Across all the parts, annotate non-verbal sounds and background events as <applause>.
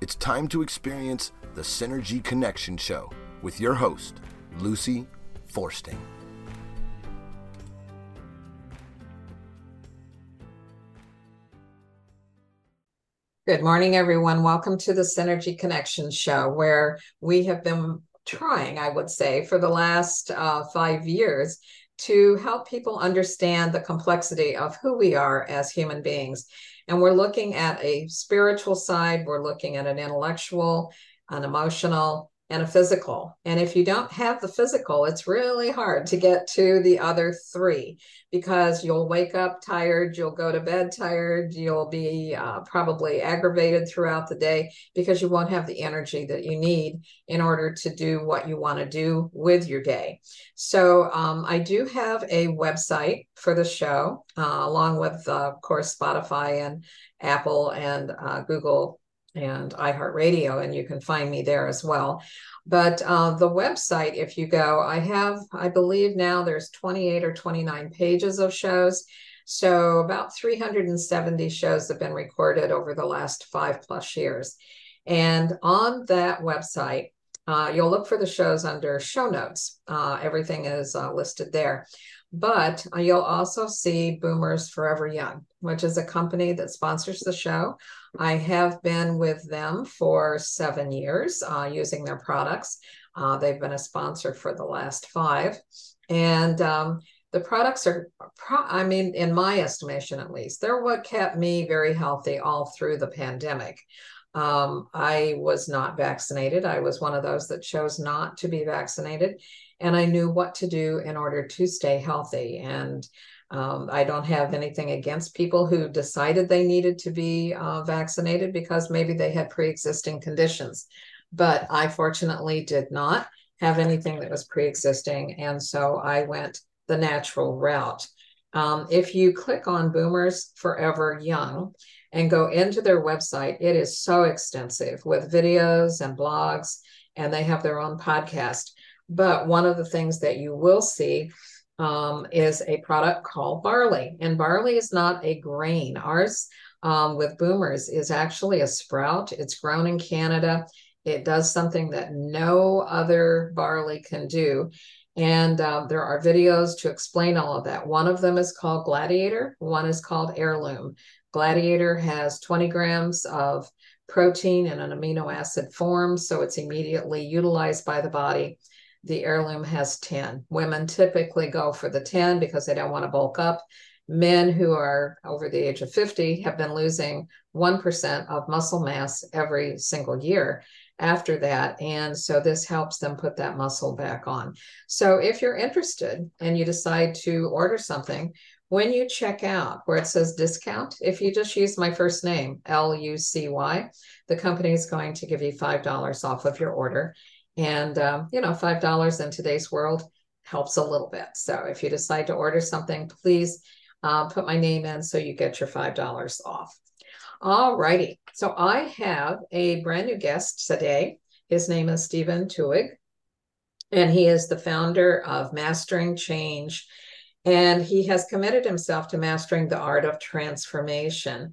It's time to experience the Synergy Connection Show with your host, Lucy Forsting. Good morning, everyone. Welcome to the Synergy Connection Show, where we have been trying, I would say, for the last uh, five years to help people understand the complexity of who we are as human beings. And we're looking at a spiritual side, we're looking at an intellectual, an emotional, and a physical. And if you don't have the physical, it's really hard to get to the other three because you'll wake up tired, you'll go to bed tired, you'll be uh, probably aggravated throughout the day because you won't have the energy that you need in order to do what you want to do with your day. So um, I do have a website for the show, uh, along with, uh, of course, Spotify and Apple and uh, Google and iHeartRadio, and you can find me there as well. But uh, the website, if you go, I have, I believe now there's 28 or 29 pages of shows. So about 370 shows have been recorded over the last five plus years. And on that website, uh, you'll look for the shows under show notes. Uh, everything is uh, listed there. But you'll also see Boomers Forever Young, which is a company that sponsors the show. I have been with them for seven years uh, using their products. Uh, they've been a sponsor for the last five. And um, the products are, pro- I mean, in my estimation at least, they're what kept me very healthy all through the pandemic. Um, I was not vaccinated. I was one of those that chose not to be vaccinated and I knew what to do in order to stay healthy. And um, I don't have anything against people who decided they needed to be uh, vaccinated because maybe they had pre existing conditions. But I fortunately did not have anything that was pre existing. And so I went the natural route. Um, if you click on Boomers Forever Young and go into their website, it is so extensive with videos and blogs, and they have their own podcast. But one of the things that you will see um, is a product called barley. And barley is not a grain. Ours um, with boomers is actually a sprout. It's grown in Canada. It does something that no other barley can do. And uh, there are videos to explain all of that. One of them is called Gladiator, one is called Heirloom. Gladiator has 20 grams of protein in an amino acid form, so it's immediately utilized by the body the heirloom has 10. Women typically go for the 10 because they don't want to bulk up. Men who are over the age of 50 have been losing 1% of muscle mass every single year after that. And so this helps them put that muscle back on. So if you're interested and you decide to order something, when you check out where it says discount, if you just use my first name, L U C Y, the company is going to give you $5 off of your order. And, um, you know, $5 in today's world helps a little bit. So if you decide to order something, please uh, put my name in so you get your $5 off. All righty. So I have a brand new guest today. His name is Steven Twohig, and he is the founder of Mastering Change. And he has committed himself to mastering the art of transformation.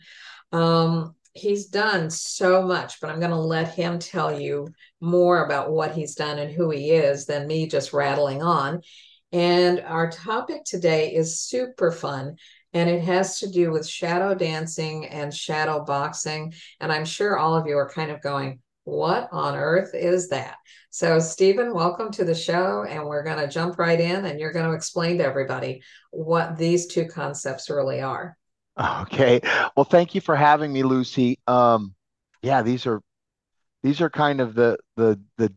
Um, he's done so much, but I'm going to let him tell you more about what he's done and who he is than me just rattling on. And our topic today is super fun. And it has to do with shadow dancing and shadow boxing. And I'm sure all of you are kind of going, what on earth is that? So, Steven, welcome to the show. And we're going to jump right in and you're going to explain to everybody what these two concepts really are. <laughs> Okay. Well, thank you for having me, Lucy. Um, yeah, these are these are kind of the the the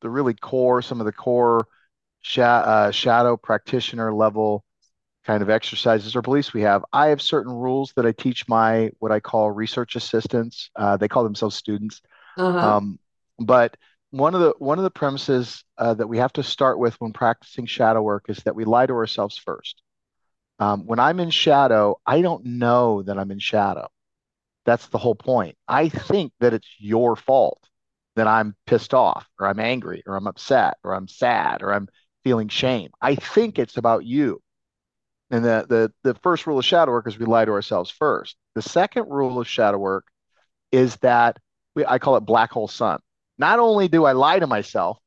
the really core, some of the core uh, shadow practitioner level kind of exercises or beliefs we have. I have certain rules that I teach my what I call research assistants. Uh, they call themselves students. Uh-huh. Um, but one of the one of the premises uh, that we have to start with when practicing shadow work is that we lie to ourselves first. Um, when I'm in shadow, I don't know that I'm in shadow. That's the whole point. I think that it's your fault that I'm pissed off or I'm angry or I'm upset or I'm sad or I'm feeling shame. I think it's about you. And the, the, the first rule of shadow work is we lie to ourselves first. The second rule of shadow work is that we, I call it black hole sun. Not only do I lie to myself,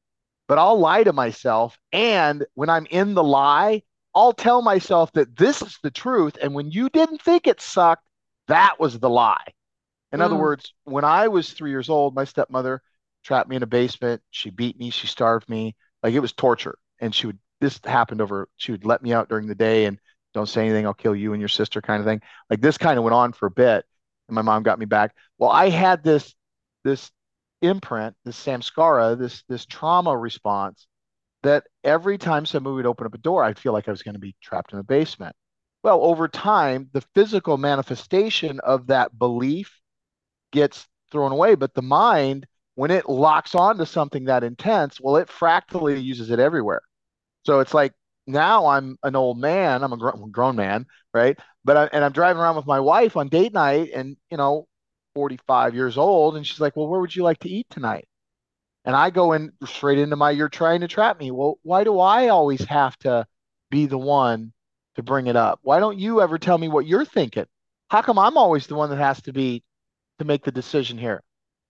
but I'll lie to myself. And when I'm in the lie, I'll tell myself that this is the truth. And when you didn't think it sucked, that was the lie. In mm. other words, when I was three years old, my stepmother trapped me in a basement. She beat me. She starved me. Like it was torture. And she would, this happened over, she would let me out during the day and don't say anything. I'll kill you and your sister kind of thing. Like this kind of went on for a bit. And my mom got me back. Well, I had this, this imprint, this samskara, this, this trauma response that every time somebody would open up a door, I'd feel like I was going to be trapped in a basement. Well, over time, the physical manifestation of that belief gets thrown away, but the mind, when it locks onto something that intense, well, it fractally uses it everywhere. So it's like now I'm an old man, I'm a gr- grown man, right? But I, and I'm driving around with my wife on date night, and you know, 45 years old, and she's like, "Well, where would you like to eat tonight?" And I go in straight into my, "You're trying to trap me." Well, why do I always have to be the one to bring it up? Why don't you ever tell me what you're thinking? How come I'm always the one that has to be to make the decision here?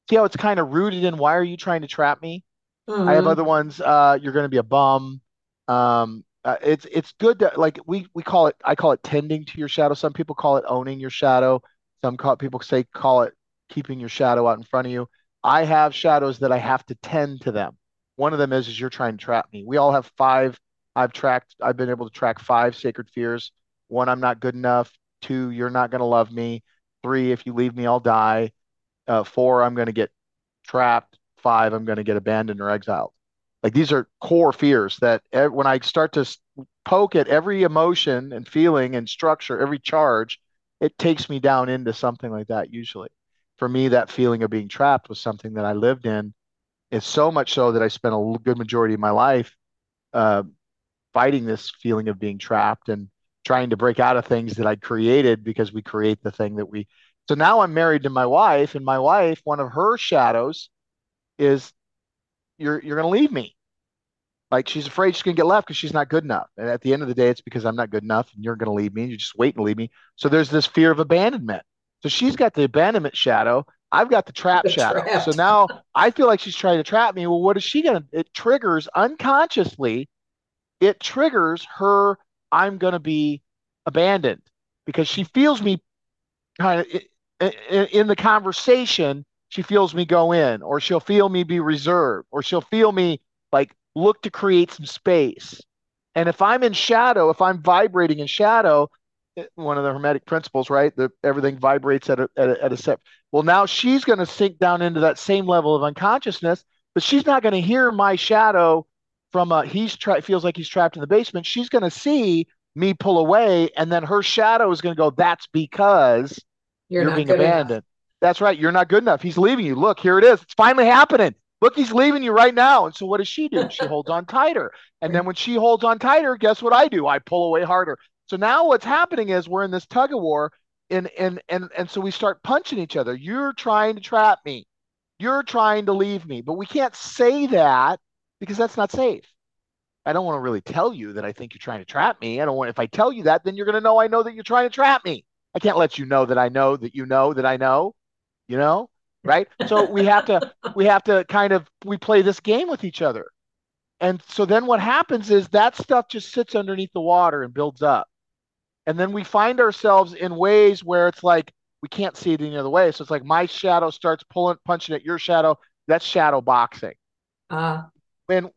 See how it's kind of rooted in why are you trying to trap me? Mm-hmm. I have mm-hmm. other ones. Uh, you're going to be a bum. Um, uh, it's it's good to like we we call it. I call it tending to your shadow. Some people call it owning your shadow. Some call, people say call it keeping your shadow out in front of you. I have shadows that I have to tend to them. One of them is is you're trying to trap me. We all have five. I've tracked. I've been able to track five sacred fears. One, I'm not good enough. Two, you're not going to love me. Three, if you leave me, I'll die. Uh, four, I'm going to get trapped. Five, I'm going to get abandoned or exiled. Like these are core fears that when I start to poke at every emotion and feeling and structure, every charge, it takes me down into something like that usually. For me, that feeling of being trapped was something that I lived in. It's so much so that I spent a good majority of my life uh, fighting this feeling of being trapped and trying to break out of things that I'd created because we create the thing that we. So now I'm married to my wife, and my wife, one of her shadows is you're you're going to leave me. Like she's afraid she's going to get left because she's not good enough. And at the end of the day, it's because I'm not good enough and you're going to leave me and you just wait and leave me. So there's this fear of abandonment. So she's got the abandonment shadow. I've got the trap the shadow. Trapped. So now I feel like she's trying to trap me. Well, what is she going to? It triggers unconsciously, it triggers her, I'm going to be abandoned because she feels me kind of in the conversation she feels me go in, or she'll feel me be reserved, or she'll feel me like look to create some space. And if I'm in shadow, if I'm vibrating in shadow, one of the hermetic principles, right? That everything vibrates at a, at a, at a set. Well, now she's going to sink down into that same level of unconsciousness, but she's not going to hear my shadow from a he's tra- feels like he's trapped in the basement. She's going to see me pull away, and then her shadow is going to go. That's because you're, you're being abandoned. Enough. That's right. You're not good enough. He's leaving you. Look, here it is. It's finally happening. Look, he's leaving you right now. And so what does she do? She holds on tighter. And then when she holds on tighter, guess what I do? I pull away harder. So now what's happening is we're in this tug of war and and and and so we start punching each other. You're trying to trap me. You're trying to leave me. But we can't say that because that's not safe. I don't want to really tell you that I think you're trying to trap me. I don't want if I tell you that, then you're going to know I know that you're trying to trap me. I can't let you know that I know that you know that I know you know right so we have to we have to kind of we play this game with each other and so then what happens is that stuff just sits underneath the water and builds up and then we find ourselves in ways where it's like we can't see it any other way. So it's like my shadow starts pulling punching at your shadow. That's shadow boxing. Uh when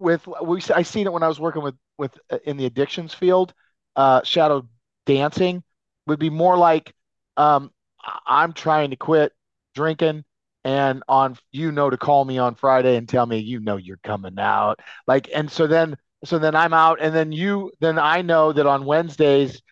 with we i seen it when i was working with with uh, in the addictions field uh shadow dancing would be more like um I'm trying to quit drinking and on you know to call me on Friday and tell me you know you're coming out. Like and so then so then I'm out and then you then I know that on Wednesdays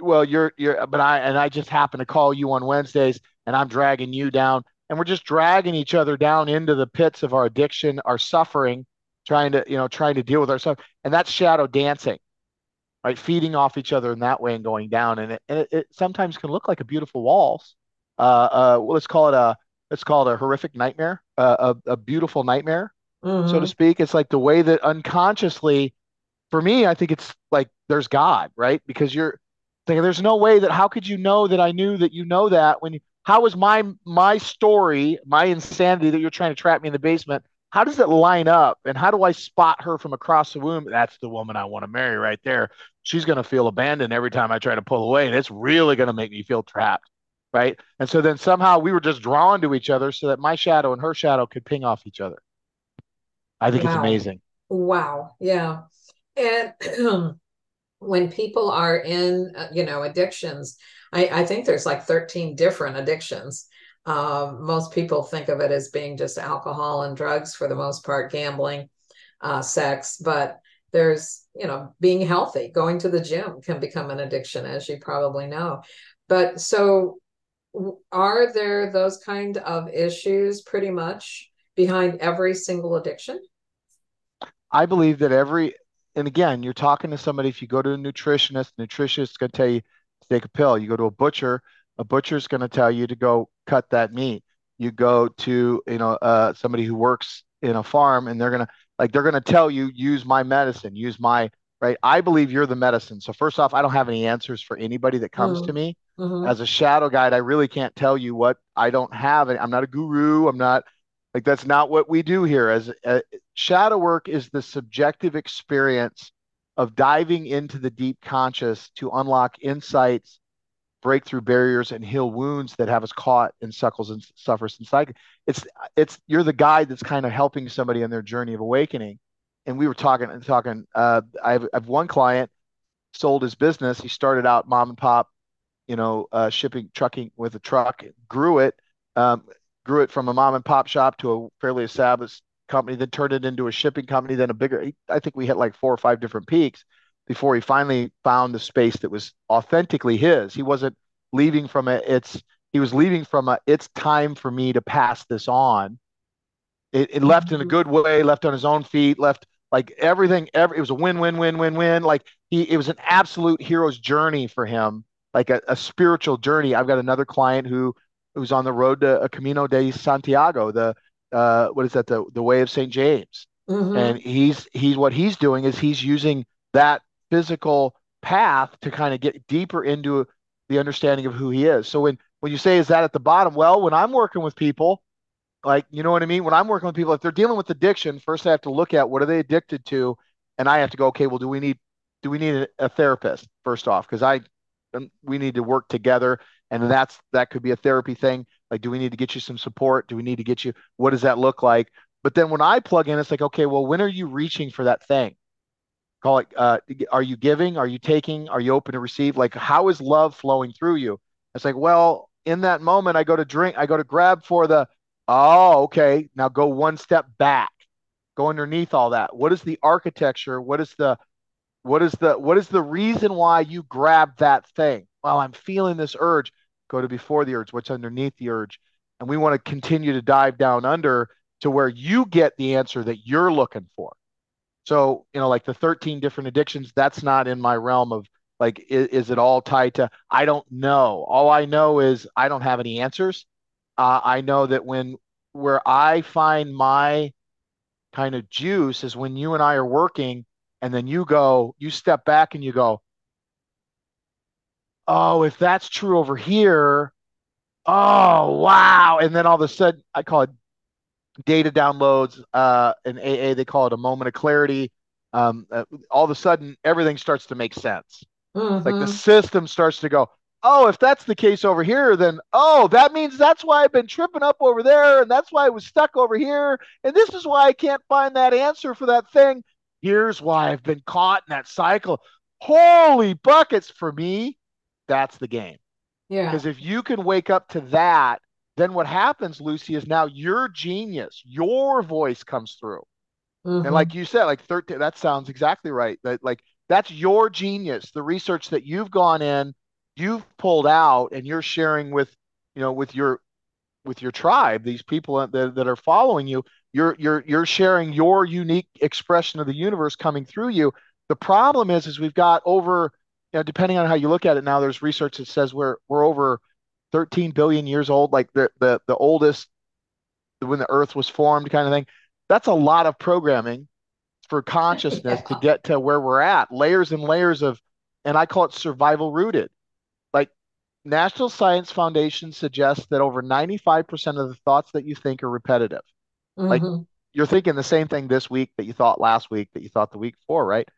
well you're you're but I and I just happen to call you on Wednesdays and I'm dragging you down and we're just dragging each other down into the pits of our addiction our suffering trying to you know trying to deal with ourselves and that's shadow dancing right? Feeding off each other in that way and going down, and it, and it, it sometimes can look like a beautiful waltz. Uh, uh, well, let's call it a let's call it a horrific nightmare, uh, a a beautiful nightmare, mm-hmm. so to mm-hmm. speak. It's like the way that unconsciously, for me, I think it's like there's God, right? Because you're thinking there's no way that how could you know that I knew that you know that when you how is my my story, my insanity that you're trying to trap me in the basement? How does it line up? And how do I spot her from across the room? That's the woman I want to marry right there. She's going to feel abandoned every time I try to pull away, and it's really going to make me feel trapped right? And so then somehow we were just drawn to each other so that my shadow and her shadow could ping off each other. I think wow. it's amazing. Wow. Yeah. And <clears throat> when people are in, uh, you know, addictions, I, I think there's like 13 different addictions. Um, most people think of it as being just alcohol and drugs for the most part, gambling, uh, sex, but there's, you know, being healthy, going to the gym can become an addiction, as you probably know. But so are there those kind of issues pretty much behind every single addiction? I believe that every, and again, you're talking to somebody. If you go to a nutritionist, nutritionist is going to tell you to take a pill. You go to a butcher, a butcher is going to tell you to go cut that meat. You go to, you know, uh, somebody who works in a farm, and they're gonna like they're gonna tell you use my medicine, use my right. I believe you're the medicine. So first off, I don't have any answers for anybody that comes mm. to me. Mm-hmm. As a shadow guide, I really can't tell you what I don't have. I'm not a guru. I'm not like that's not what we do here. As uh, shadow work is the subjective experience of diving into the deep conscious to unlock insights, break through barriers, and heal wounds that have us caught in suckles and suffers inside. It's it's you're the guide that's kind of helping somebody on their journey of awakening. And we were talking and talking. Uh, I've I've one client sold his business. He started out mom and pop you know, uh, shipping, trucking with a truck, grew it, um, grew it from a mom and pop shop to a fairly established company, then turned it into a shipping company, then a bigger. I think we hit like four or five different peaks before he finally found the space that was authentically his. He wasn't leaving from it. It's he was leaving from a. It's time for me to pass this on. It, it left in a mm-hmm. good way, left on his own feet, left like everything. Every it was a win, win, win, win, win. Like he, it was an absolute hero's journey for him like a, a spiritual journey. I've got another client who who's on the road to a Camino de Santiago, the uh, what is that, the the way of St. James. Mm-hmm. And he's he's what he's doing is he's using that physical path to kind of get deeper into the understanding of who he is. So when when you say is that at the bottom, well, when I'm working with people, like you know what I mean? When I'm working with people, if they're dealing with addiction, first I have to look at what are they addicted to, and I have to go, okay, well, do we need do we need a, a therapist first off? Because I we need to work together and that's that could be a therapy thing. Like do we need to get you some support? Do we need to get you what does that look like? But then when i plug in it's like okay well when are you reaching for that thing? Call it uh, are you giving? Are you taking? Are you open to receive? Like how is love flowing through you? It's like well in that moment i go to drink i go to grab for the oh okay now go one step back. Go underneath all that. What is the architecture? What is the what is the what is the reason why you grab that thing? Well, I'm feeling this urge. Go to before the urge. What's underneath the urge? And we want to continue to dive down under to where you get the answer that you're looking for. So, you know, like the 13 different addictions, that's not in my realm of like, is, is it all tied to, I don't know. All I know is I don't have any answers. Uh, I know that when, where I find my kind of juice is when you and I are working and then you go, you step back and you go, oh, if that's true over here, oh wow. And then all of a sudden, I call it data downloads. Uh, in AA, they call it a moment of clarity. Um, uh, all of a sudden, everything starts to make sense. Mm-hmm. Like the system starts to go, oh, if that's the case over here, then oh, that means that's why I've been tripping up over there, and that's why I was stuck over here, and this is why I can't find that answer for that thing. Here's why I've been caught in that cycle. Holy buckets for me. That's the game. Yeah. Because if you can wake up to that, then what happens, Lucy, is now your genius, your voice comes through. Mm-hmm. And like you said, like 13, that sounds exactly right. That like that's your genius, the research that you've gone in, you've pulled out, and you're sharing with, you know, with your with your tribe, these people that, that are following you you're you're you're sharing your unique expression of the universe coming through you the problem is is we've got over you know depending on how you look at it now there's research that says we're we're over 13 billion years old like the the, the oldest when the earth was formed kind of thing that's a lot of programming for consciousness yeah. to get to where we're at layers and layers of and i call it survival rooted like National Science Foundation suggests that over 95% of the thoughts that you think are repetitive. Mm-hmm. Like you're thinking the same thing this week that you thought last week, that you thought the week before, right?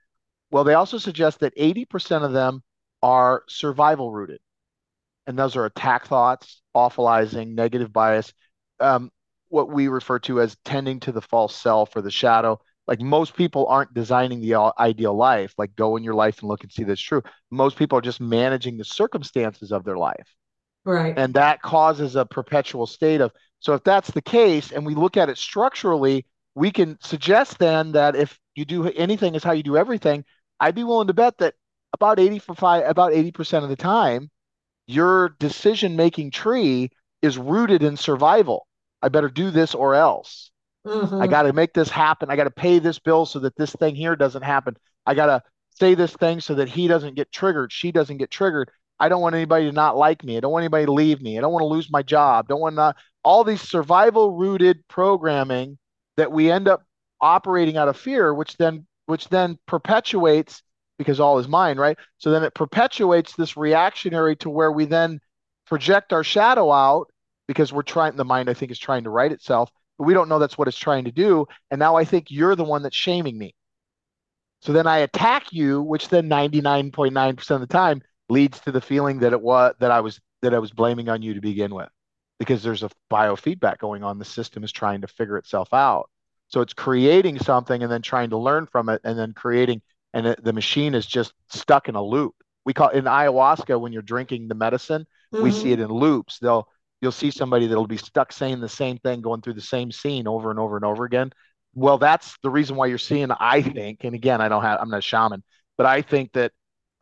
Well, they also suggest that 80% of them are survival rooted. And those are attack thoughts, awfulizing, negative bias, um, what we refer to as tending to the false self or the shadow. Like most people aren't designing the ideal life, like go in your life and look and see that's true. Most people are just managing the circumstances of their life. Right. And that causes a perpetual state of, so if that's the case and we look at it structurally, we can suggest then that if you do anything is how you do everything, I'd be willing to bet that about 80 for five, about 80% of the time, your decision making tree is rooted in survival. I better do this or else. Mm-hmm. I got to make this happen. I got to pay this bill so that this thing here doesn't happen. I got to say this thing so that he doesn't get triggered. She doesn't get triggered. I don't want anybody to not like me. I don't want anybody to leave me. I don't want to lose my job. Don't want to all these survival rooted programming that we end up operating out of fear, which then which then perpetuates because all is mine, right? So then it perpetuates this reactionary to where we then project our shadow out because we're trying, the mind, I think, is trying to right itself, but we don't know that's what it's trying to do. And now I think you're the one that's shaming me. So then I attack you, which then 99.9% of the time leads to the feeling that it was that I was that I was blaming on you to begin with because there's a biofeedback going on the system is trying to figure itself out so it's creating something and then trying to learn from it and then creating and it, the machine is just stuck in a loop. We call in ayahuasca when you're drinking the medicine, mm-hmm. we see it in loops. They'll you'll see somebody that'll be stuck saying the same thing, going through the same scene over and over and over again. Well, that's the reason why you're seeing. I think, and again, I don't have, I'm not a shaman, but I think that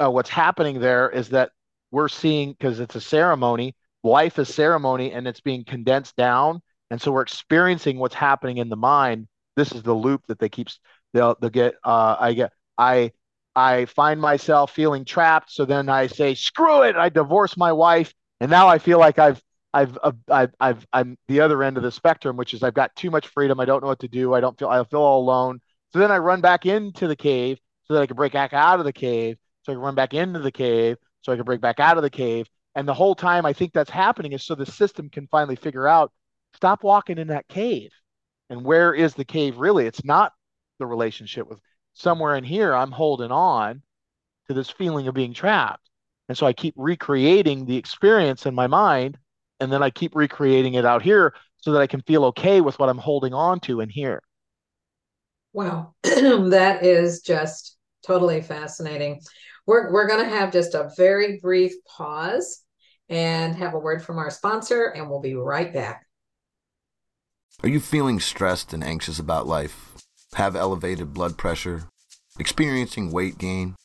uh, what's happening there is that we're seeing because it's a ceremony. Life is ceremony, and it's being condensed down, and so we're experiencing what's happening in the mind. This is the loop that they keep. They'll they'll get. Uh, I get I I find myself feeling trapped. So then I say, screw it. I divorce my wife. And now I feel like I've, I've, I've, I've, I'm the other end of the spectrum, which is I've got too much freedom. I don't know what to do. I don't feel, I feel all alone. So then I run back into the cave so that I can break back out of the cave. So I can run back into the cave so I can break back out of the cave. And the whole time I think that's happening is so the system can finally figure out, stop walking in that cave. And where is the cave really? It's not the relationship with somewhere in here, I'm holding on to this feeling of being trapped. And so I keep recreating the experience in my mind, and then I keep recreating it out here so that I can feel okay with what I'm holding on to in here. Wow, <clears throat> that is just totally fascinating. We're, we're going to have just a very brief pause and have a word from our sponsor, and we'll be right back. Are you feeling stressed and anxious about life? have elevated blood pressure, experiencing weight gain,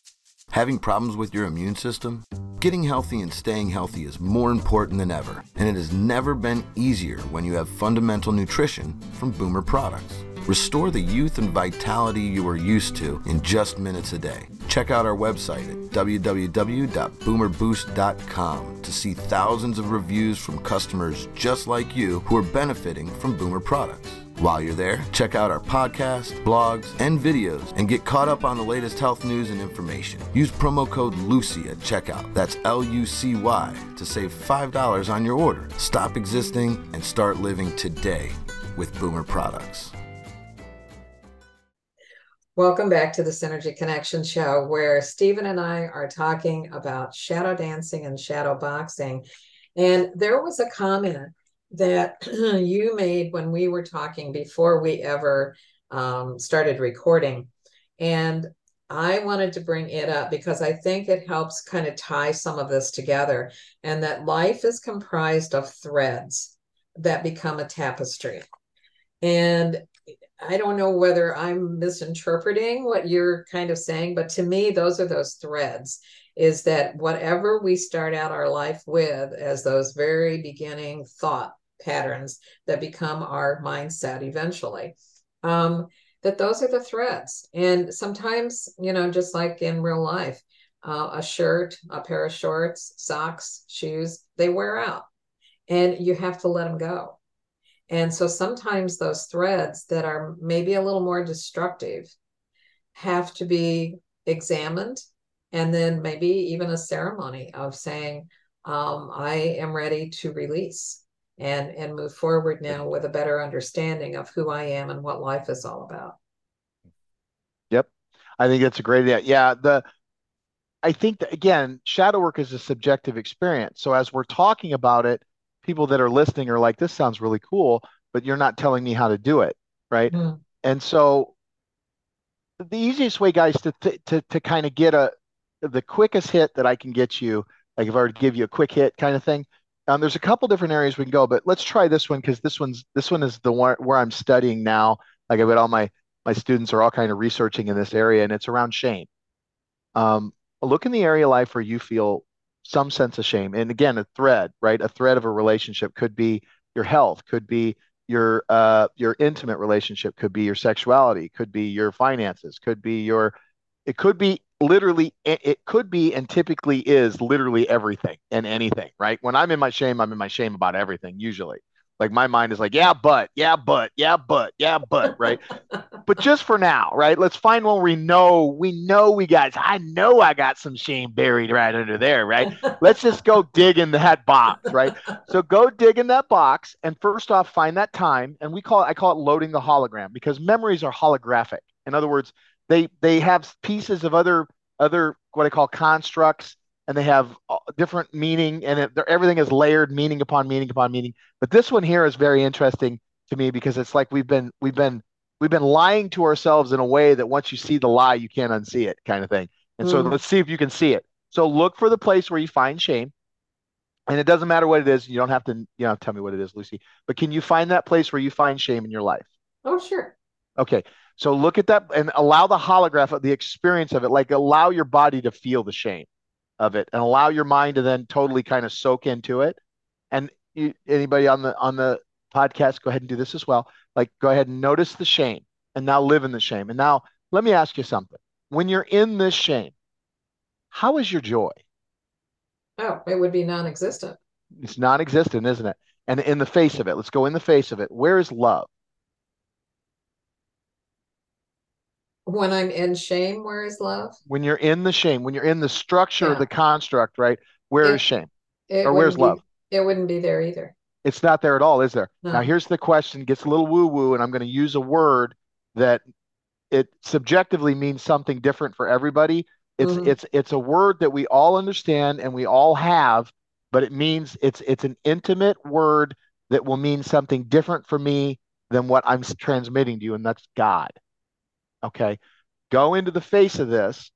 having problems with your immune system? Getting healthy and staying healthy is more important than ever, and it has never been easier when you have fundamental nutrition from Boomer products. Restore the youth and vitality you are used to in just minutes a day. Check out our website at www.boomerboost.com to see thousands of reviews from customers just like you who are benefiting from Boomer products. While you're there, check out our podcasts, blogs, and videos and get caught up on the latest health news and information. Use promo code LUCY at checkout. That's L U C Y to save $5 on your order. Stop existing and start living today with Boomer products. Welcome back to the Synergy Connection Show, where Steven and I are talking about shadow dancing and shadow boxing. And there was a comment that <clears throat> you made when we were talking before we ever um, started recording. And I wanted to bring it up because I think it helps kind of tie some of this together, and that life is comprised of threads that become a tapestry. And I don't know whether I'm misinterpreting what you're kind of saying, but to me, those are those threads is that whatever we start out our life with as those very beginning thought patterns that become our mindset eventually. Um, that those are the threads. And sometimes, you know, just like in real life, uh, a shirt, a pair of shorts, socks, shoes, they wear out and you have to let them go. And so sometimes those threads that are maybe a little more destructive have to be examined and then maybe even a ceremony of saying, um, I am ready to release and and move forward now with a better understanding of who I am and what life is all about. Yep. I think that's a great idea. Yeah, the I think that again, shadow work is a subjective experience. So as we're talking about it, people that are listening are like, this sounds really cool, but you're not telling me how to do it. Right. Mm. And so the easiest way, guys, to to to kind of get a the quickest hit that I can get you, like if I were to give you a quick hit kind of thing, um, there's a couple different areas we can go, but let's try this one because this one's this one is the one where I'm studying now. Like I've got all my my students are all kind of researching in this area, and it's around shame. Um, look in the area of life where you feel some sense of shame, and again, a thread, right? A thread of a relationship could be your health, could be your uh, your intimate relationship, could be your sexuality, could be your finances, could be your it could be literally it could be and typically is literally everything and anything right? When i'm in my shame i'm in my shame about everything usually. Like my mind is like yeah but yeah but yeah but yeah but right? <laughs> But just for now right? Let's find one we know we know we got i know i got some shame buried right under there right? <laughs> Let's just go dig in that box right? So go dig in that box and first off find that time and we call it i call it loading the hologram because memories are holographic. In other words they they have pieces of other other what I call constructs, and they have uh, different meaning, and it, everything is layered meaning upon meaning upon meaning. But this one here is very interesting to me because it's like we've been we've been we've been lying to ourselves in a way that once you see the lie, you can't unsee it, kind of thing. And mm. so let's see if you can see it. So look for the place where you find shame. And it doesn't matter what it is. You don't have to, you know, tell me what it is, Lucy. But can you find that place where you find shame in your life? Oh, sure. Okay. So look at that and allow the holograph of the experience of it, like allow your body to feel the shame of it and allow your mind to then totally kind of soak into it. And you, anybody on the on the podcast, go ahead and do this as well. Like go ahead and notice the shame and now live in the shame. And now let me ask you something. When you're in this shame, how is your joy? Oh, it would be non-existent. It's non-existent, isn't it? And in the face of it, let's go in the face of it. Where is love? When I'm in shame, where is love? When you're in the shame, when you're in the structure yeah. of the construct, right? Where it, is shame? Or where's be, love? It wouldn't be there either. It's not there at all, is there? No. Now here's the question, gets a little woo-woo, and I'm going to use a word that it subjectively means something different for everybody. It's mm-hmm. it's it's a word that we all understand and we all have, but it means it's it's an intimate word that will mean something different for me than what I'm transmitting to you, and that's God. Okay. Go into the face of this,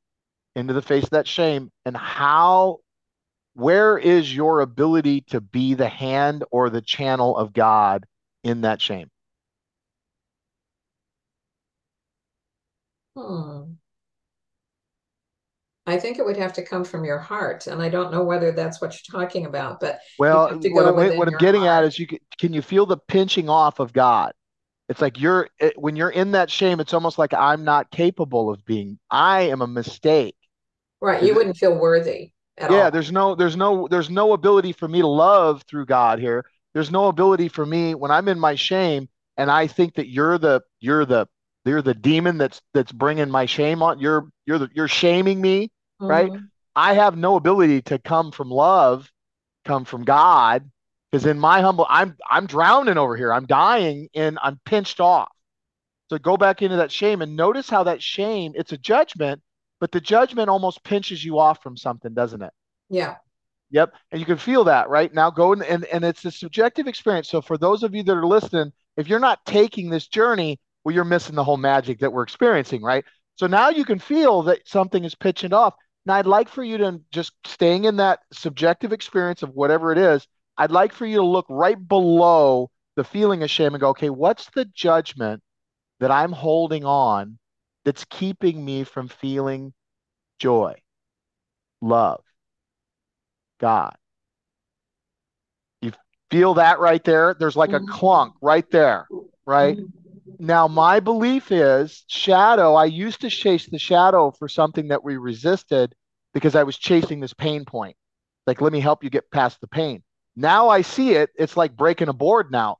into the face of that shame, and how, where is your ability to be the hand or the channel of God in that shame? Hmm. I think it would have to come from your heart, and I don't know whether that's what you're talking about. But well, what I'm, what I'm getting heart. at is you can, can you feel the pinching off of God? It's like you're it, when you're in that shame, it's almost like I'm not capable of being. I am a mistake. Right. You wouldn't feel worthy yeah, all. Yeah. There's no there's no there's no ability for me to love through God here. There's no ability for me when I'm in my shame and I think that you're the you're the you're the demon that's that's bringing my shame on. You're you're the, you're shaming me, mm-hmm. right? I have no ability to come from love, come from God because in my humble, I'm I'm drowning over here. I'm dying and I'm pinched off. So go back into that shame and notice how that shame, it's a judgment, but the judgment almost pinches you off from something, doesn't it? Yeah. Yep. And you can feel that, right? Now go and, and, and it's a subjective experience. So for those of you that are listening, if you're not taking this journey, well, you're missing the whole magic that we're experiencing, right? So now you can feel that something is pitching off. Now I'd like for you to just staying in that subjective experience of whatever it is, I'd like for you to look right below the feeling of shame and go, okay, what's the judgment that I'm holding on that's keeping me from feeling joy, love, God? You feel that right there? There's like a mm-hmm. clunk right there, right? Mm-hmm. Now, my belief is shadow. I used to chase the shadow for something that we resisted because I was chasing this pain point. Like, let me help you get past the pain. Now I see it. It's like breaking a board now.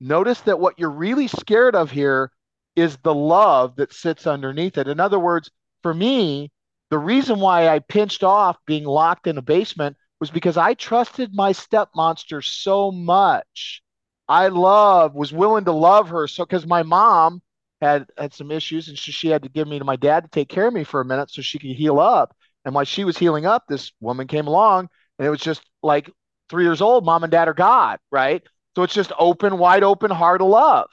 Notice that what you're really scared of here is the love that sits underneath it. In other words, for me, the reason why I pinched off being locked in a basement was because I trusted my step monster so much. I love, was willing to love her. So, because my mom had had some issues and she, she had to give me to my dad to take care of me for a minute so she could heal up. And while she was healing up, this woman came along and it was just like three years old, mom and dad are God, right? So it's just open, wide open heart of love.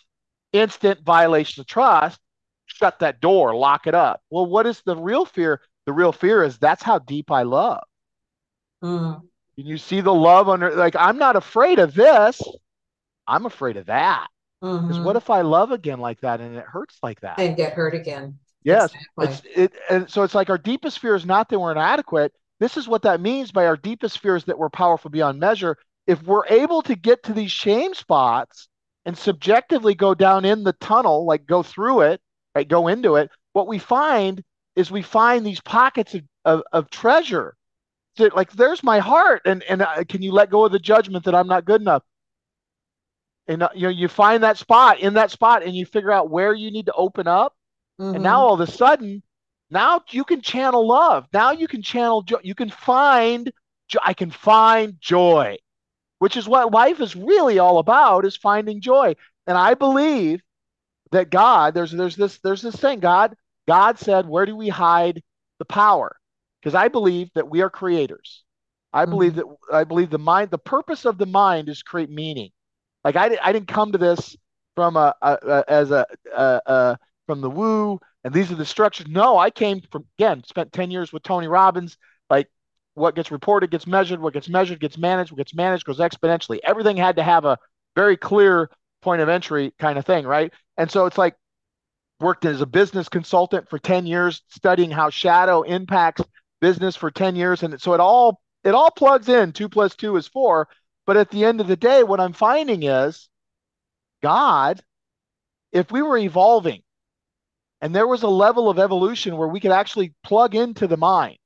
Instant violation of trust. Shut that door, lock it up. Well, what is the real fear? The real fear is that's how deep I love. Mm. And you see the love under, like, I'm not afraid of this. I'm afraid of that. Because mm-hmm. what if I love again like that and it hurts like that? And get hurt again. Yes. Exactly. It's, it, and so it's like our deepest fear is not that we're inadequate. This is what that means by our deepest fears that we're powerful beyond measure. If we're able to get to these shame spots and subjectively go down in the tunnel, like go through it, right, go into it, what we find is we find these pockets of, of, of treasure. So, like, there's my heart, and and uh, can you let go of the judgment that I'm not good enough? And uh, you know, you find that spot in that spot, and you figure out where you need to open up, mm-hmm. and now all of a sudden, now you can channel love. Now you can channel joy. You can find, I can find joy, which is what life is really all about is finding joy. And I believe that God, there's, there's this, there's this thing, God, God said, where do we hide the power? Because I believe that we are creators. I mm-hmm. believe that I believe the mind, the purpose of the mind is create meaning. Like I, I didn't come to this from a, a, a as a, a, a from the woo and these are the structures. No, I came from again, spent 10 years with Tony Robbins. Like what gets reported gets measured, what gets measured gets managed, what gets managed goes exponentially. Everything had to have a very clear point of entry kind of thing, right? And so it's like worked as a business consultant for 10 years, studying how shadow impacts business for 10 years. And so it all it all plugs in. Two plus two is four. But at the end of the day, what I'm finding is God, if we were evolving and there was a level of evolution where we could actually plug into the mind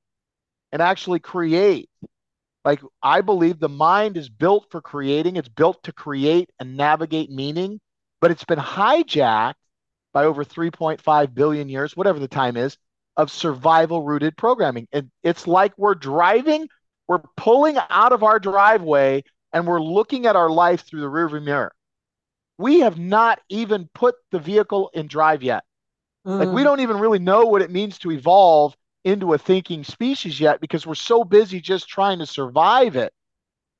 and actually create. Like, I believe the mind is built for creating, it's built to create and navigate meaning, but it's been hijacked by over 3.5 billion years, whatever the time is, of survival rooted programming. And it's like we're driving, we're pulling out of our driveway and we're looking at our life through the rearview mirror. We have not even put the vehicle in drive yet. Mm. Like we mm. don't even really know what it means to evolve into a thinking species yet because we're so busy just trying to survive it.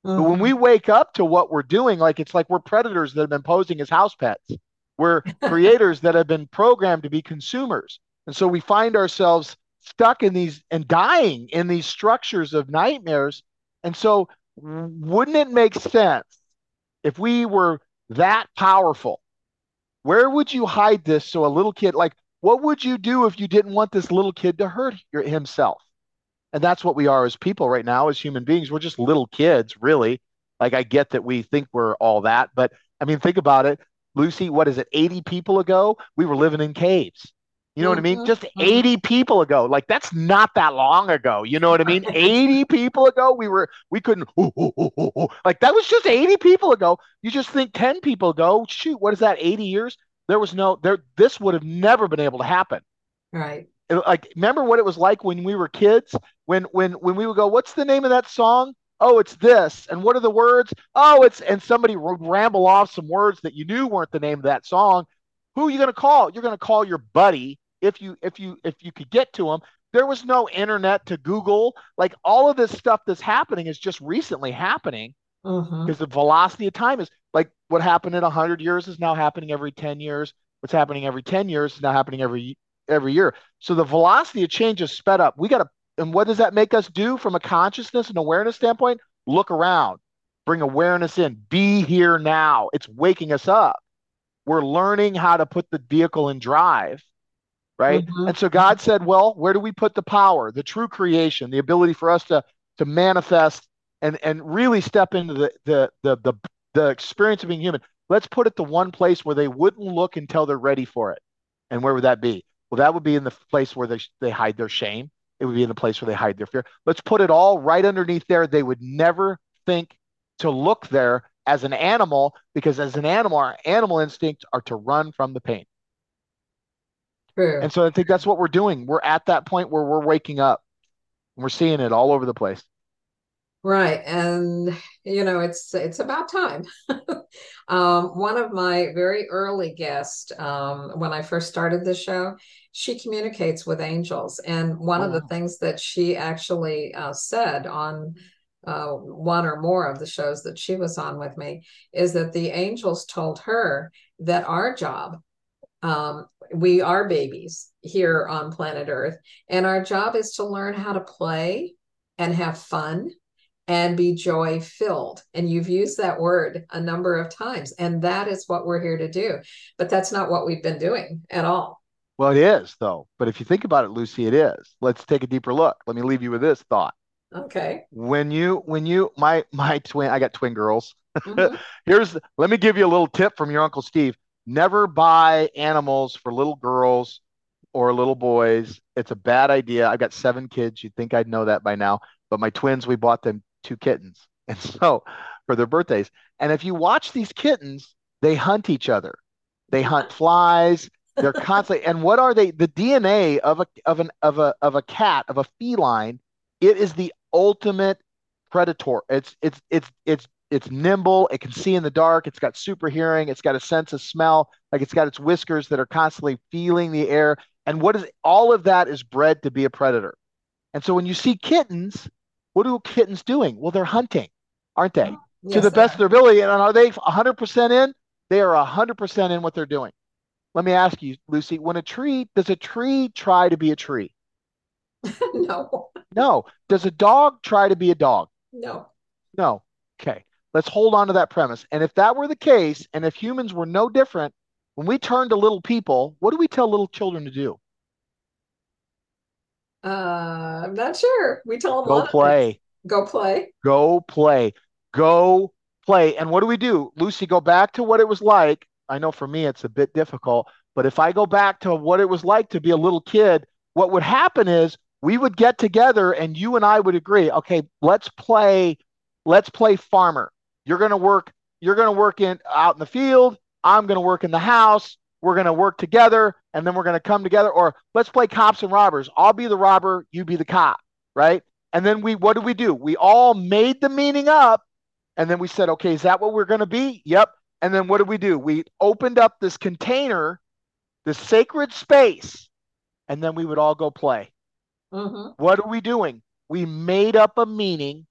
Mm. But when we mm. wake up to what we're doing, like it's like we're predators that have been posing as house pets. We're <laughs> creators that have been programmed to be consumers. And so we find ourselves stuck in these and dying in these structures of nightmares. And so wouldn't it make sense if we were that powerful? Where would you hide this so a little kid like what would you do if you didn't want this little kid to hurt your, himself? And that's what we are as people right now, as human beings. We're just little kids, really. Like, I get that we think we're all that, but I mean, think about it. Lucy, what is it, 80 people ago? We were living in caves. You know mm-hmm. what I mean? Mm-hmm. Just mm-hmm. 80 people ago. Like that's not that long ago. You know what I mean? <laughs> 80 people ago, we were we couldn't ooh, ooh, ooh, like that was just 80 people ago. You just think 10 people ago, shoot, what is that? 80 years? There was no there this would have never been able to happen. Right. Like remember what it was like when we were kids? When when when we would go what's the name of that song? Oh it's this. And what are the words? Oh it's and somebody would ramble off some words that you knew weren't the name of that song. Who are you going to call? You're going to call your buddy if you if you if you could get to him. There was no internet to google. Like all of this stuff that's happening is just recently happening because mm-hmm. the velocity of time is like what happened in 100 years is now happening every 10 years. What's happening every 10 years is now happening every every year. So the velocity of change is sped up. We got to and what does that make us do from a consciousness and awareness standpoint? Look around. Bring awareness in. Be here now. It's waking us up. We're learning how to put the vehicle in drive right? Mm-hmm. and so god said well where do we put the power? The true creation the ability for us to to manifest and and really step into the the the the, the experience of being human. Let's put it to one place where they wouldn't look until they're ready for it. And where would that be? Well, that would be in the place where they they hide their shame. It would be in the place where they hide their fear. Let's put it all right underneath there. They would never think to look there as an animal because as an animal, our animal instincts are to run from the pain. True. And so I think that's what we're doing. We're at that point where we're waking up. And we're seeing it all over the place. Right. And you know, it's it's about time. <laughs> um, one of my very early guests, um, when I first started the show, she communicates with angels. And one oh. of the things that she actually uh, said on uh, one or more of the shows that she was on with me is that the angels told her that our job um, we are babies here on planet earth and our job is to learn how to play and have fun and be joy filled. And you've used that word a number of times. And that is what we're here to do. But that's not what we've been doing at all. Well, it is, though. But if you think about it, Lucy, it is. Let's take a deeper look. Let me leave you with this thought. Okay. When you, when you, my, my twin, I got twin girls. Mm-hmm. <laughs> Here's, let me give you a little tip from your Uncle Steve. Never buy animals for little girls or little boys. It's a bad idea. I've got seven kids. You'd think I'd know that by now. But my twins, we bought them two kittens. <laughs> And so for their birthdays. And if you watch these kittens, they hunt each other. They hunt flies. They're <laughs> constantly and what are they? The DNA of a of an of a of a cat, of a feline, it is the ultimate predator. It's it's it's it's it's nimble, it can see in the dark, it's got super hearing, it's got a sense of smell, like it's got its whiskers that are constantly feeling the air. And what is all of that is bred to be a predator. And so when you see kittens, what are kittens doing? Well, they're hunting, aren't they? Oh, yes, to the best of their ability. And are they 100% in? They are 100% in what they're doing. Let me ask you, Lucy, when a tree, does a tree try to be a tree? <laughs> no. No. Does a dog try to be a dog? No. No. Okay. Let's hold on to that premise. And if that were the case, and if humans were no different, when we turn to little people, what do we tell little children to do? Uh, I'm not sure. We tell them go play. Go play. Go play. Go play. And what do we do? Lucy, go back to what it was like. I know for me it's a bit difficult, but if I go back to what it was like to be a little kid, what would happen is we would get together and you and I would agree, okay, let's play let's play farmer. You're going to work you're going to work in out in the field, I'm going to work in the house we're going to work together and then we're going to come together or let's play cops and robbers. I'll be the robber you be the cop right? And then we what did we do? We all made the meaning up and then we said okay is that what we're going to be? Yep. And then what did we do? We opened up this container this sacred space and then we would all go play. Mm-hmm. what are we doing? We made up a meaning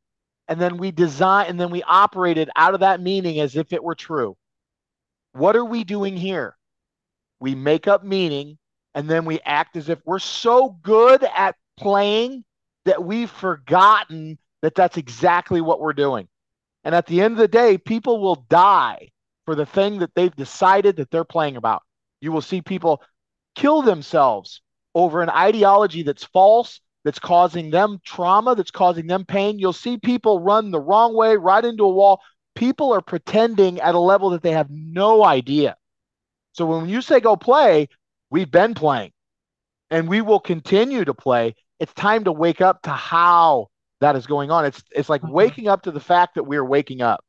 and then we design and then we operated out of that meaning as if it were true. What are we doing here we make up meaning, and then we act as if we're so good at playing that we've forgotten that that's exactly what we're doing. And at the end of the day, people will die for the thing that they've decided that they're playing about. You will see people kill themselves over an ideology that's false, that's causing them trauma, that's causing them pain. You'll see people run the wrong way right into a wall. People are pretending at a level that they have no idea. So when you say go play, we've been playing and we will continue to play. It's time to wake up to how that is going on. It's it's like mm-hmm. waking up to the fact that we're waking up.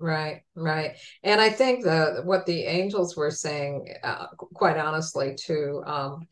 Right, right. And I think the what the angels were saying, uh, quite honestly, to um,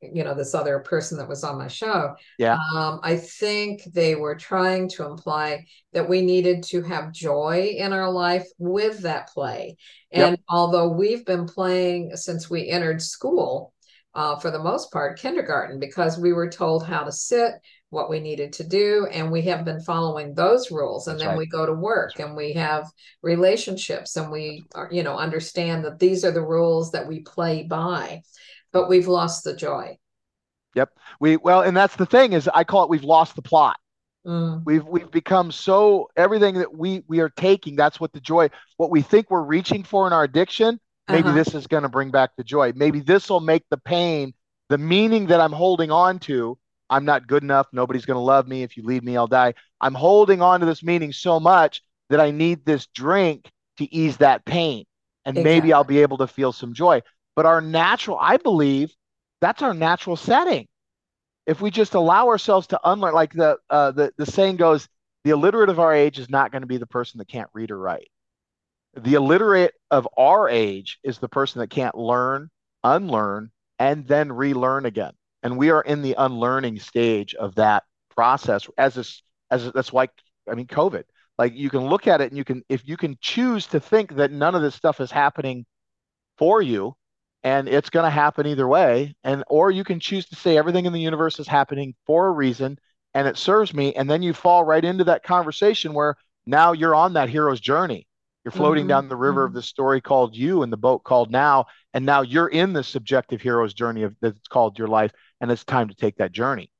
you know this other person that was on my show yeah um, i think they were trying to imply that we needed to have joy in our life with that play and yep. although we've been playing since we entered school uh, for the most part kindergarten because we were told how to sit what we needed to do and we have been following those rules and That's then right. we go to work and we have relationships and we are, you know understand that these are the rules that we play by but we've lost the joy. Yep. We well, and that's the thing is I call it we've lost the plot. Mm. We've we've become so everything that we we are taking. That's what the joy. What we think we're reaching for in our addiction. Maybe uh-huh. this is going to bring back the joy. Maybe this will make the pain, the meaning that I'm holding on to. I'm not good enough. Nobody's going to love me. If you leave me, I'll die. I'm holding on to this meaning so much that I need this drink to ease that pain, and exactly. maybe I'll be able to feel some joy. But our natural, I believe, that's our natural setting. If we just allow ourselves to unlearn, like the uh, the the saying goes, the illiterate of our age is not going to be the person that can't read or write. The illiterate of our age is the person that can't learn, unlearn, and then relearn again. And we are in the unlearning stage of that process. As this, as that's why I mean, COVID. Like you can look at it and you can, if you can choose to think that none of this stuff is happening for you and it's going to happen either way. And, or you can choose to say everything in the universe is happening for a reason and it serves me. And then you fall right into that conversation where now you're on that hero's journey. You're floating mm-hmm. down the river mm-hmm. of the story called you and the boat called now. And now you're in the subjective hero's journey of that's called your life. And it's time to take that journey.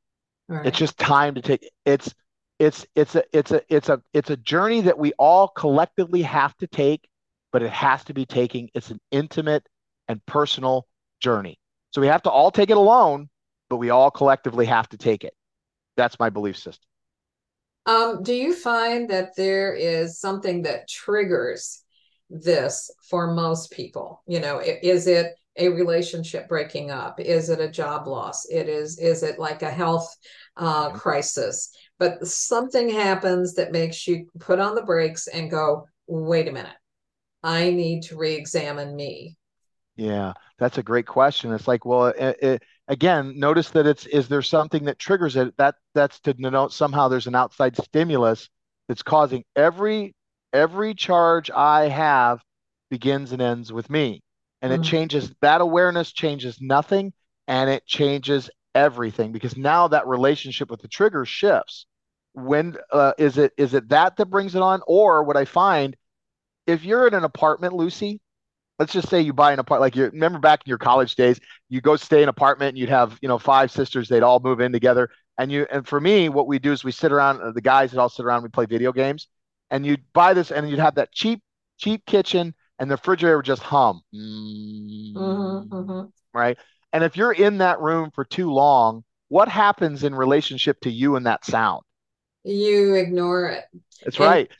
Right. It's just time to take it's it's it's a it's a it's a it's a journey that we all collectively have to take but it has to be taking it's an intimate and personal journey. So we have to all take it alone but we all collectively have to take it. That's my belief system. Um, do you find that there is something that triggers this for most people? You know is it a relationship breaking up? Is it a job loss? It is is it like a health uh, crisis? But something happens that makes you put on the brakes and go wait a minute. I need to re-examine me yeah that's a great question. It's like well it, it, again notice that it's is there something that triggers it? That that's to denote somehow there's an outside stimulus that's causing every every charge i have begins and ends with me. And mm-hmm. it changes that awareness changes nothing and it changes everything because now that relationship with the trigger shifts. When uh, is it is it that that brings it on? Or what i find if you're in an apartment lucy let's just say you buy an apartment like you remember back in your college days you go stay in an apartment and you'd have you know five sisters they'd all move in together and you and for me what we do is we sit around the guys that all sit around we play video games and you'd buy this and you'd have that cheap cheap kitchen and the refrigerator would just hum mm-hmm, mm-hmm. right and if you're in that room for too long what happens in relationship to you and that sound you ignore it. That's and, right.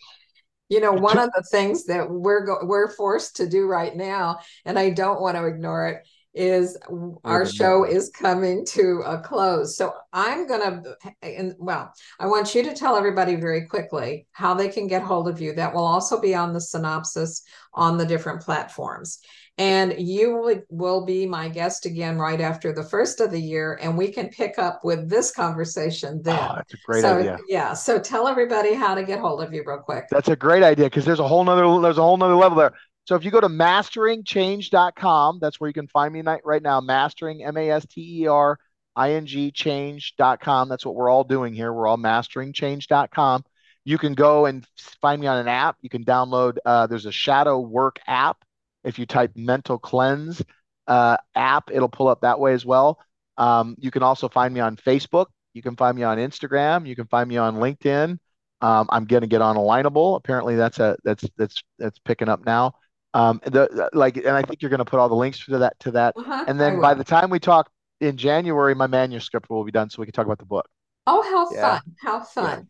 You know, one of the things that we're go- we're forced to do right now, and I don't want to ignore it, is our show is coming to a close. So I'm gonna, eh, and well, I want you to tell everybody very quickly how they can get hold of you. That will also be on the synopsis on the different platforms. And you will, be my guest again right after the first of the year, and we can pick up with this conversation then. Oh, that's a great so, idea. Yeah. So tell everybody how to get hold of you real quick. That's a great idea because there's a whole nother there's a whole nother level there. So if you go to masteringchange.com, that's where you can find me right now. Mastering M A S T E R I N G change.com. That's what we're all doing here. We're all masteringchange.com. You can go and find me on an app. You can download. Uh, there's a shadow work app if you type mental cleanse uh, app, it'll pull up that way as well. Um, you can also find me on Facebook. You can find me on Instagram. You can find me on LinkedIn. Um, I'm going to get on Alignable. Apparently, that's a that's that's that's picking up now. Um, the like, and I think you're going to put all the links to that to that. Uh-huh, and then by the time we talk in January, my manuscript will be done, so we can talk about the book. Oh, how yeah. fun! How fun! Yeah.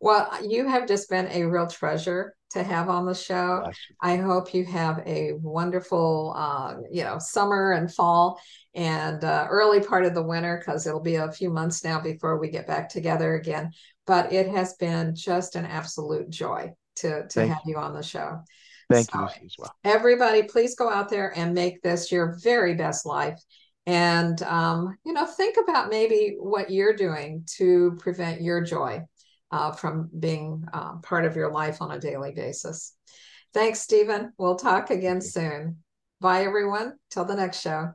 Well, you have just been a real treasure to have on the show. I hope you have a wonderful, uh, you know, summer and fall and uh, early part of the winter because it'll be a few months now before we get back together again. But it has been just an absolute joy to to Thank have you. you on the show. Thank so, you as well. Everybody, please go out there and make this your very best life. And um, you know, think about maybe what you're doing to prevent your joy uh, from being uh, part of your life on a daily basis. Thanks, Steven. We'll talk again soon. Bye, everyone. Till the next show.